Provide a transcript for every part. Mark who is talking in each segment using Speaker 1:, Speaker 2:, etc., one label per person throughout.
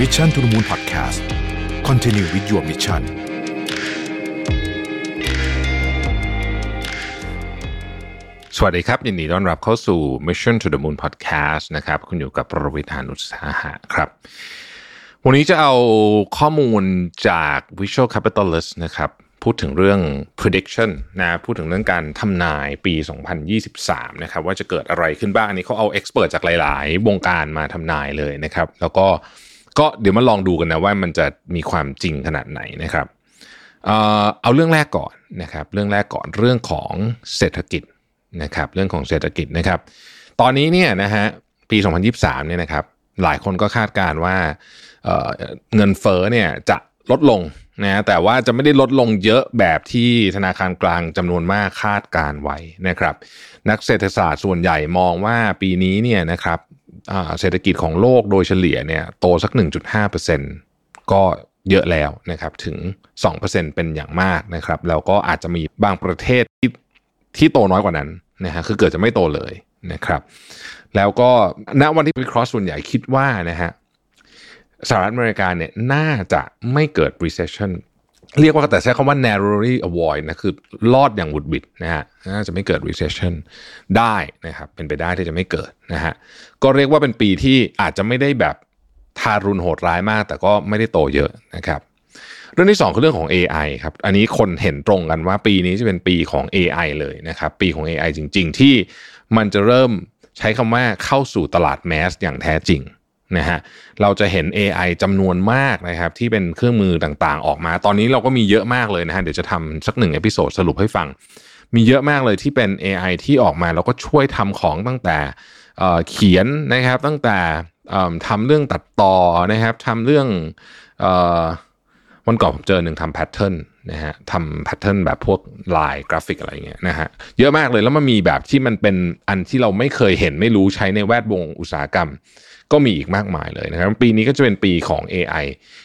Speaker 1: Mission to the Moon Podcast Continue with your mission
Speaker 2: สวัสดีครับ ยินดีต้อนรับเข้าสู่ Mission to the Moon Podcast นะครับ คุณอยู่กับประวิทยานุสาหะครับ วันนี้จะเอาข้อมูลจาก Visual Capitalist นะครับ พูดถึงเรื่อง prediction นะพูดถึงเรื่องการทำนายปี 2023 นะครับ ว่าจะเกิดอะไรขึ้นบ้าง อันนี้เขาเอา expert จากหลาย ๆ วงการมาทำนายเลยนะครับ แล้วก็ ก็เดี๋ยวมาลองดูกันนะว่ามันจะมีความจริงขนาดไหนนะครับเอาเรื่องแรกก่อนนะครับเรื่องแรกก่อนเรื่องของเศรษฐกิจนะครับเรื่องของเศรษฐกิจนะครับ ตอนนี้เนี่ยนะฮะปี 2023เนี่ยนะครับหลายคนก็คาดการณ์ว่าเเงินเฟ้อเนี่ยจะลดลงนะแต่ว่าจะไม่ได้ลดลงเยอะแบบที่ธนาคารกลางจำนวนมากคาดการไว้นะครับ นักเศรษฐศาสตร์ส่วนใหญ่มองว่าปีนี้เนี่ยนะครับ เศรษฐกิจของโลกโดยเฉลี่ยเนี่ยโตสัก 1.5%ก็เยอะแล้วนะครับถึง 2%เป็นอย่างมากนะครับแล้วก็อาจจะมีบางประเทศที่ที่โตน้อยกว่านั้นนะฮะคือเกิดจะไม่โตเลยนะครับ แล้วก็ณวันที่วิเคราะห์ส่วนใหญ่คิดว่านะฮะสหรัฐอเมริกาเนี่ยน่าจะไม่เกิด recession เรียกว่าแต่ใช้คำว่า narrowly avoid นะคือรอดอย่างหวุดหวิดนะฮะน่าจะไม่เกิด recession ได้นะครับเป็นไปได้ที่จะไม่เกิดนะฮะก็เรียกว่าเป็นปีที่อาจจะไม่ได้แบบทารุณโหดร้ายมาก แต่ก็ไม่ได้โตเยอะนะครับเรื่องที่2คือเรื่องของ AI ครับ อันนี้คนเห็นตรงกันว่าปีนี้จะเป็นปีของ AI เลยนะครับ ปีของ AI จริง ๆ ที่มันจะเริ่มใช้คำว่าเข้าสู่ตลาด mass อย่างแท้จริง นะฮะเราจะเห็น AI จำนวนมากนะครับที่เป็นเครื่องมือต่างๆ ออกมา ตอนนี้เราก็มีเยอะมากเลยนะฮะเดี๋ยวจะทำสักหนึ่ง episode สรุปให้ฟัง มีเยอะมากเลยที่เป็น AI ที่ออกมาแล้วก็ช่วยทำของตั้งแต่เขียนนะครับตั้งแต่เอิ่มทำเรื่องตัดต่อนะครับทำเรื่องออวันก่อนผมเจอหนึ่งทำ pattern นะฮะทำ pattern แบบพวกลายกราฟิกอะไรเงี้ยนะฮะเยอะมากเลยแล้วมันมีแบบที่มันเป็นอันที่เราไม่เคยเห็นไม่รู้ใช้ในแวดวงอุตสาหกรรม ก็มีอีกมากมายเลยนะครับ ปีนี้ก็จะเป็นปีของ AI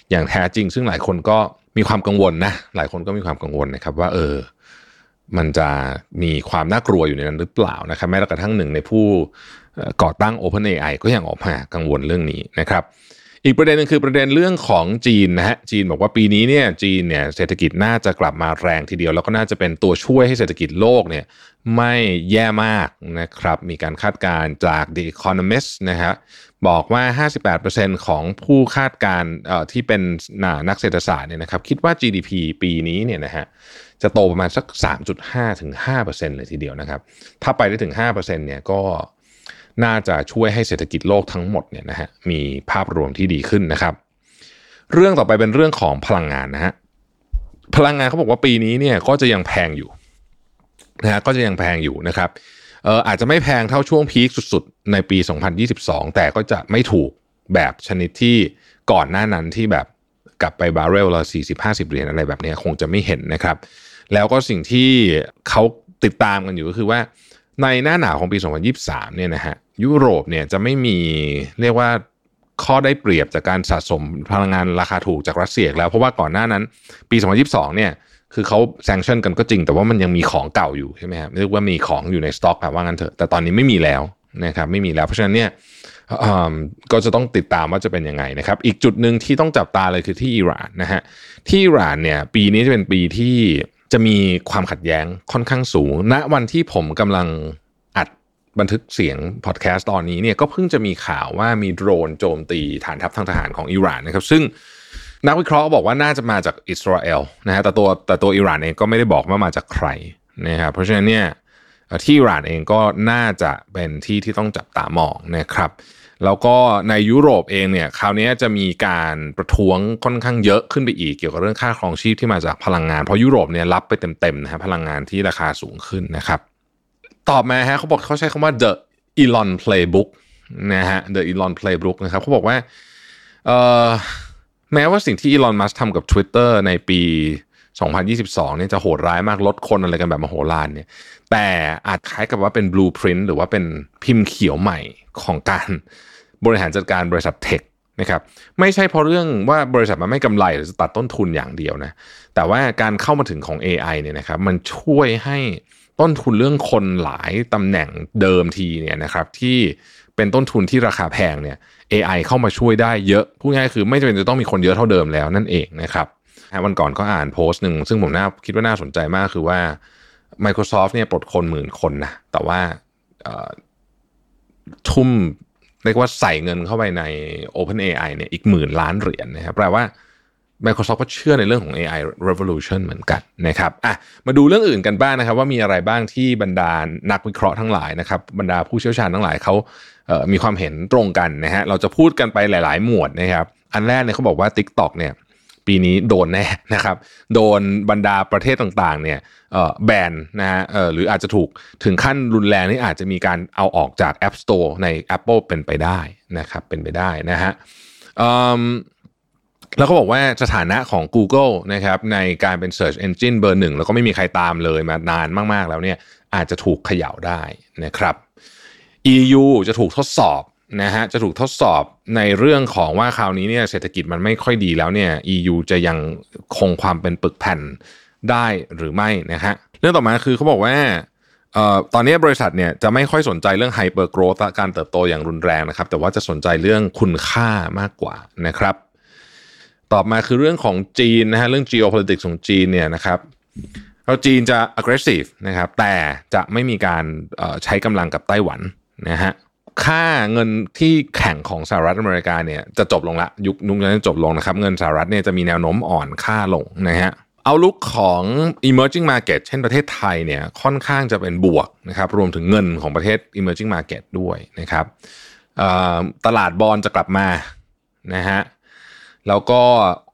Speaker 2: อย่างแท้จริง ซึ่งหลายคนก็มีความกังวลนะหลายคนก็มีความกังวลนะครับว่าเออมันจะมีความน่ากลัวอยู่ในนั้นหรือเปล่านะครับแม้กระทั่งหนึ่งในผู้ก่อตั้ง OpenAI ก็ยังออกมากังวลเรื่องนี้นะครับ อีกประเด็นหนึงคือประเด็นเรื่องของจีนนะฮะจีนบอกว่าปีนี้เนี่ยจีนเนี่ยเศรษฐกิจน่าจะกลับมาแรงทีเดียว แล้วก็น่าจะเป็นตัวช่วยให้เศรษฐกิจโลกเนี่ยไม่แย่มากนะครับ มีการคาดการณ์จาก The Economist นะฮะบอกว่า 58%ของผู้คาดการณ์ที่เป็นน่านักเศรษฐศาสตร์เนี่ยนะครับคิดว่า GDP ปีนี้เนี่ยนะฮะจะโตประมาณสัก 3.5ถึง5%เลยทีเดียวนะครับ ถ้าไปได้ถึง5%เนี่ยก็ น่าจะช่วยให้เศรษฐกิจโลกทั้งหมดเนี่ยนะฮะมีภาพรวมที่ดีขึ้นนะครับ เรื่องต่อไปเป็นเรื่องของพลังงานนะฮะพลังงานเขาบอกว่าปีนี้เนี่ยก็จะยังแพงอยู่นะฮะก็จะยังแพงอยู่นะครับเอออาจจะไม่แพงเท่าช่วงพีคสุดๆ ในปี 2022 แต่ก็จะไม่ถูกแบบชนิดที่ก่อนหน้านั้นที่แบบกลับไปบาร์เรลละ40-50 เหรียญอะไรแบบนี้คงจะไม่เห็นนะครับ แล้วก็สิ่งที่เขาติดตามกันอยู่ก็คือว่า ในหน้าหนาวของปี 2023 เนี่ยนะฮะยุโรปเนี่ยจะไม่มีเรียกว่าข้อได้เปรียบจากการสะสมพลังงานราคาถูกจากรัสเซียแล้ว เพราะว่าก่อนหน้านั้น ปี 2022 เนี่ยคือเขาแซงชั่นกันก็จริง แต่ว่ามันยังมีของเก่าอยู่ใช่ไหมครับเรียกว่ามีของอยู่ในสต็อกอะว่างั้นเถอะแต่ตอนนี้ไม่มีแล้วนะครับไม่มีแล้ว เพราะฉะนั้นเนี่ยอืมก็จะต้องติดตามว่าจะเป็นยังไงนะครับ อีกจุดหนึ่งที่ต้องจับตาเลยคือที่อิหร่านนะฮะที่อิหร่านเนี่ยปีนี้จะเป็นปีที่ จะมีความขัดแย้งค่อนข้างสูง ณ วันที่ผมกำลังอัดบันทึกเสียงพอดแคสต์ตอนนี้เนี่ยก็เพิ่งจะมีข่าวว่ามีโดรนโจมตีฐานทัพทางทหารของอิหร่านนะครับ ซึ่งนักวิเคราะห์บอกว่าน่าจะมาจากอิสราเอลนะฮะแต่ตัวแต่ตัวอิหร่านเองก็ไม่ได้บอกว่ามาจากใครนะครับเพราะฉะนั้นเนี่ยที่อิหร่านเองก็น่าจะเป็นที่ที่ต้องจับตามองนะครับ แล้วก็ในยุโรปเองเนี่ยคราวนี้จะมีการประท้วงค่อนข้างเยอะขึ้นไปอีกเกี่ยวกับเรื่องค่าครองชีพที่มาจากพลังงาน เพราะยุโรปเนี่ยรับไปเต็มๆนะฮะพลังงานที่ราคาสูงขึ้นนะครับ ตอบมาฮะเขาบอกเขาใช้คำว่า the Elon playbook นะฮะ the Elon playbook นะครับเขาบอกว่าเอ่อแม้ว่าสิ่งที่ Elon Musk ทำกับ Twitter ในปี 2022เนี่ยจะโหดร้ายมากลดคนอะไรกันแบบมโหฬารเนี่ย แต่อาจคล้ายกับว่าเป็น blueprint หรือว่าเป็นพิมพ์เขียวใหม่ของการ บริหารจัดการบริษัทเทคนะครับไม่ใช่เพราะเรื่องว่าบริษัทมันไม่กำไรหรือจะตัดต้นทุนอย่างเดียวนะแต่ว่าการเข้ามาถึงของ AI เนี่ยนะครับมันช่วยให้ต้นทุนเรื่องคนหลายตำแหน่งเดิมทีเนี่ยนะครับที่เป็นต้นทุนที่ราคาแพงเนี่ย AI เข้ามาช่วยได้เยอะพูดง่ายคือไม่จำเป็นจะต้องมีคนเยอะเท่าเดิมแล้วนั่นเองนะครับวันก่อนก็อ่านโพสต์หนึ่งซึ่งผมน่าคิดว่าน่าสนใจมากคือว่า Microsoft เนี่ยปลดคนหมื่นคนนะแต่ว่าทุ่ม เรียกว่าใส่เงินเข้าไปใน OpenAI เนี่ยอีกหมื่นล้านเหรียญนะครับแปลว่า Microsoft ก็เชื่อในเรื่องของ AI revolution เหมือนกันนะครับอะมาดูเรื่องอื่นกันบ้างนะครับ ว่ามีอะไรบ้างที่บรรดานักวิเคราะห์ทั้งหลายนะครับบรรดาผู้เชี่ยวชาญทั้งหลายเขาเมีความเห็นตรงกันนะฮะเราจะพูดกันไปหลาย ๆ หมวดนะครับ อันแรกเนี่ยเขาบอกว่า TikTok เนี่ย ปีนี้โดนแน่นะครับ โดนบรรดาประเทศต่างๆเนี่ยแบนนะฮะหรืออาจจะถูกถึงขั้นรุนแรงนี่อาจจะมีการเอาออกจาก App Store ใน Apple เป็นไปได้นะครับเป็นไปได้นะฮะแล้วก็บอกว่าสถานะของ Google นะครับในการเป็น Search Engine เบอร์หนึ่งแล้วก็ไม่มีใครตามเลยมานานมากๆแล้วเนี่ยอาจจะถูกเขย่าได้นะครับ EU จะถูกทดสอบ นะฮะจะถูกทดสอบในเรื่องของว่าคราวนี้เนี่ยเศรษฐกิจมันไม่ค่อยดีแล้วเนี่ย EU จะยังคงความเป็นปึกแผ่นได้หรือไม่นะฮะเรื่องต่อมาคือเขาบอกว่าตอนนี้บริษัทเนี่ยจะไม่ค่อยสนใจเรื่องไฮเปอร์โกรธการเติบโตอย่างรุนแรงนะครับ แต่ว่าจะสนใจเรื่องคุณค่ามากกว่านะครับ ต่อมาคือเรื่องของจีนนะฮะเรื่อง geopolitics ของจีนเนี่ยนะครับเราจีนจะ aggressive นะครับแต่จะไม่มีการใช้กำลังกับไต้หวันนะฮะ ค่าเงินที่แข่งของสหรัฐอเมริกาเนี่ยจะจบลงละยุคนุนี้จบลงนะครับ เงินสหรัฐเนี่ยจะมีแนวโน้มอ่อนค่าลงนะฮะเอาลุกของ emerging market เช่นประเทศไทยเนี่ยค่อนข้างจะเป็นบวกนะครับรวมถึงเงินของประเทศ emerging market ด้วยนะครับตลาดบอลจะกลับมานะฮะแล้วก็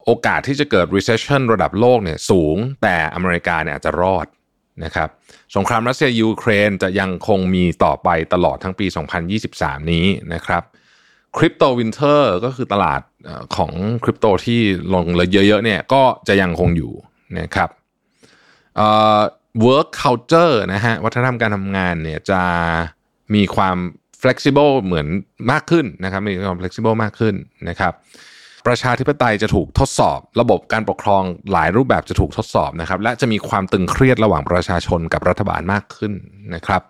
Speaker 2: โอกาสที่จะเกิด recession ระดับโลกเนี่ยสูงแต่อเมริกาเนี่ยอาจจะรอด นะครับสงครามรัสเซียยูเครนจะยังคงมีต่อไปตลอดทั้งปี 2023 นี้นะครับ crypto winter ก็คือตลาดของคริปโตที่ลงเลยเยอะๆเนี่ยก็จะยังคงอยู่นะครับเอ่อ work culture นะฮะวัฒนธรรมการทำงานเนี่ยจะมีความ flexible เหมือนมากขึ้นนะครับมีความ flexible มากขึ้นนะครับ ประชาธิปไตยจะถูกทดสอบ ระบบการปกครองหลายรูปแบบจะถูกทดสอบนะครับ และจะมีความตึงเครียดระหว่างประชาชนกับรัฐบาลมากขึ้นนะครับ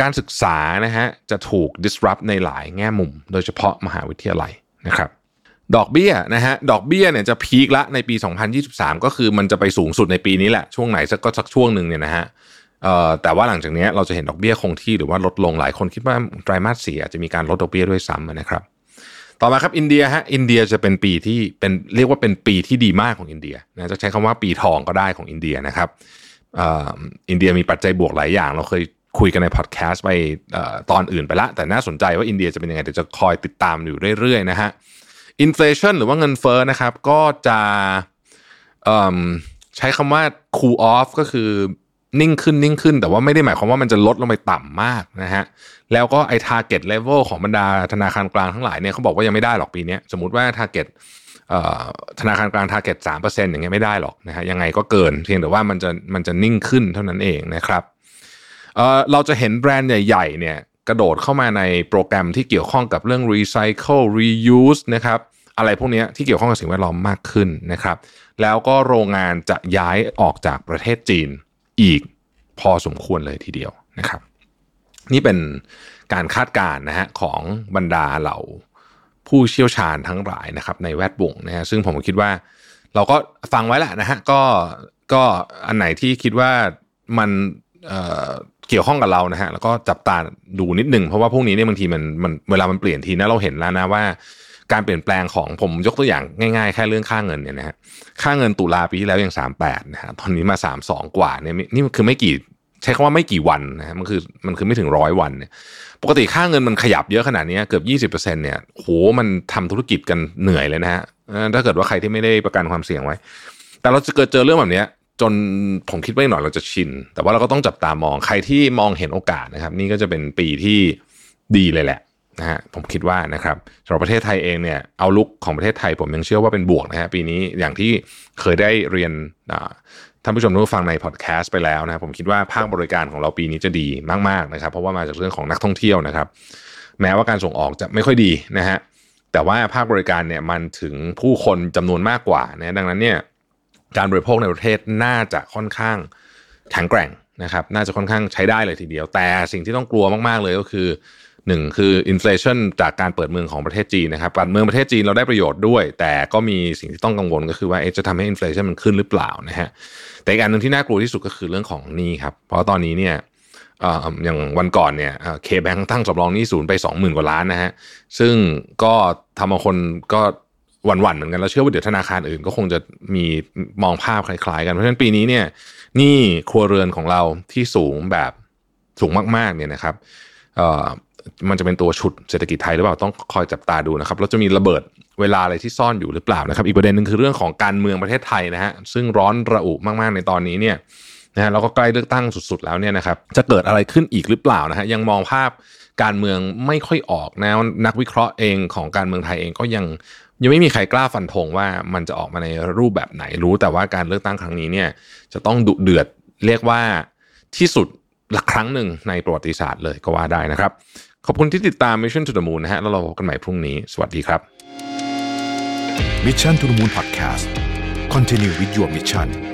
Speaker 2: การศึกษานะฮะจะถูก disrupt ในหลายแง่มุม โดยเฉพาะมหาวิทยาลัยนะครับ ดอกเบี้ยนะฮะดอกเบี้ยเนี่ยจะพีคละในปี 2023 ก็คือมันจะไปสูงสุดในปีนี้แหละ ช่วงไหนสักก็สักช่วงหนึ่งเนี่ยนะฮะแต่ว่าหลังจากนี้เราจะเห็นดอกเบี้ยคงที่หรือว่าลดลงหลายคนคิดว่าไตรมาสสี่อาจจะมีการลดดอกเบี้ยด้วยซ้ำนะครับ ต่อมาครับอินเดียฮะอินเดียจะเป็นปีที่เป็นเรียกว่าเป็นปีที่ดีมากของอินเดียนะจะใช้คำว่าปีทองก็ได้ของอินเดียนะครับอินเดียมีปัจจัยบวกหลายอย่าง เราเคยคุยกันในพอดแคสต์ไปตอนอื่นไปละ แต่น่าสนใจว่าอินเดียจะเป็นยังไงเดี๋ยวจะคอยติดตามอยู่เรื่อยๆนะฮะ inflation หรือว่าเงินเฟ้อนะครับก็จะใช้คำว่า cool off ก็คือ นิ่งขึ้นนิ่งขึ้น แต่ว่าไม่ได้หมายความว่ามันจะลดลงไปต่ำมากนะฮะแล้วก็ไอ้ target level ของบรรดาธนาคารกลางทั้งหลายเนี่ยเขาบอกว่ายังไม่ได้หรอกปีนี้สมมติว่า target ธนาคารกลาง target 3%อย่างเงี้ยไม่ได้หรอกนะฮะยังไงก็เกิน เพียงแต่ว่ามันจะมันจะนิ่งขึ้นเท่านั้นเองนะครับเเราจะเห็นแบรนด์ใหญ่ๆเนี่ยกระโดดเข้ามาในโปรแกรมที่เกี่ยวข้องกับเรื่อง recycle reuse นะครับอะไรพวกนี้ที่เกี่ยวข้องกับสิ่งแวดล้อมมากขึ้นนะครับ แล้วก็โรงงานจะย้ายออกจากประเทศจีน อีกพอสมควรเลยทีเดียวนะครับ นี่เป็นการคาดการณ์นะฮะของบรรดาเหล่าผู้เชี่ยวชาญทั้งหลายนะครับ ในแวดวงนะฮะซึ่งผมคิดว่าเราก็ฟังไว้แหละนะฮะก็ก็อันไหนที่คิดว่ามันเเกี่ยวข้องกับเรานะฮะแล้วก็จับตาดูนิดหนึ่งเพราะว่าพวกนี้เนี่ยบางทีมันมันเวลามันเปลี่ยนทีนะเราเห็นแล้วนะว่า การเปลี่ยนแปลงของผมยกตัวอย่างง่ายๆ แค่เรื่องค่าเงินเนี่ยนะฮะค่าเงินตุลาปีที่แล้วยังสามแปดนะฮะตอนนี้มาสามสองกว่าเนี่ยนี่คือไม่กี่ใช้คำว่าไม่กี่วันนะฮะมันคือมันคือไม่ถึงร้อยวันเนี่ยปกติค่าเงินมันขยับเยอะขนาดนี้เกือบยี่สิบเปอร์เซ็นเนี่ยโหมันทำธุรกิจกันเหนื่อยเลยนะฮะถ้าเกิดว่าใครที่ไม่ได้ประกันความเสี่ยงไว้ แต่เราจะเกิดเจอเรื่องแบบนี้จนผมคิดว่าหน่อยเราจะชิน แต่ว่าเราก็ต้องจับตามองใครที่มองเห็นโอกาสนะครับ นี่ก็จะเป็นปีที่ดีเลยแหละ นะฮะผมคิดว่านะครับสำหรับประเทศไทยเองเนี่ยเอาลุกของประเทศไทยผมยังเชื่อว่าเป็นบวกนะฮะปีนี้อย่างที่เคยได้เรียนท่านผู้ชมทุกฟังในพอดแคสต์ไปแล้วนะผมคิดว่าภาคบริการของเราปีนี้จะดีมากๆนะครับ เพราะว่ามาจากเรื่องของนักท่องเที่ยวนะครับ แม้ว่าการส่งออกจะไม่ค่อยดีนะฮะแต่ว่าภาคบริการเนี่ยมันถึงผู้คนจำนวนมากกว่านะดังนั้นเนี่ยการบริโภคในประเทศน่าจะค่อนข้างแข็งแกร่งนะครับ น่าจะค่อนข้างใช้ได้เลยทีเดียว แต่สิ่งที่ต้องกลัวมากๆเลยก็คือ หนึ่งคือ inflation จากการเปิดเมืองของประเทศจีนนะครับการเมืองประเทศจีนเราได้ประโยชน์ด้วย แต่ก็มีสิ่งที่ต้องกังวลก็คือว่าจะทำให้ inflation มันขึ้นหรือเปล่านะฮะแต่อีกอันหนึ่งที่น่ากลัวที่สุดก็คือเรื่องของหนี้ครับเพราะตอนนี้เนี่ยอย่างวันก่อนเนี่ย KBank ตั้งสำรองหนี้ศูนย์ไป 20,000 กว่าล้านนะฮะซึ่งก็ทำเอาคนก็หวั่นๆเหมือนกันแล้วเชื่อว่าเดี๋ยวธนาคารอื่นก็คงจะมีมองภาพคล้ายๆกันเพราะฉะนั้นปีนี้เนี่ยหนี้ครัวเรือนของเราที่สูงแบบสูงมากๆเนี่ยนะครับ มันจะเป็นตัวฉุดเศรษฐกิจไทยหรือเปล่าต้องคอยจับตาดูนะครับแล้วจะมีระเบิดเวลาอะไรที่ซ่อนอยู่หรือเปล่านะครับอีกประเด็นหนึ่งคือเรื่องของการเมืองประเทศไทยนะฮะซึ่งร้อนระอุมากๆในตอนนี้เนี่ยนะฮะเราก็ใกล้เลือกตั้งสุดๆแล้วเนี่ยนะครับจะเกิดอะไรขึ้นอีกหรือเปล่านะฮะยังมองภาพการเมืองไม่ค่อยออกนะนักวิเคราะห์เองของการเมืองไทยเองก็ยังยังไม่มีใครกล้าฟันธงว่ามันจะออกมาในรูปแบบไหนรู้แต่ว่าการเลือกตั้งครั้งนี้เนี่ยจะต้องดุเดือดเรียกว่าที่สุดหละครั้งหนึ่งในประวัติศาสตร์เลยก็ว่าได้นะครับ ขอบคุณที่ติดตาม Mission to the Moon นะฮะแล้วเราพบกันใหม่พรุ่งนี้ สวัสดีครับ
Speaker 1: Mission to the Moon Podcast Continue with your mission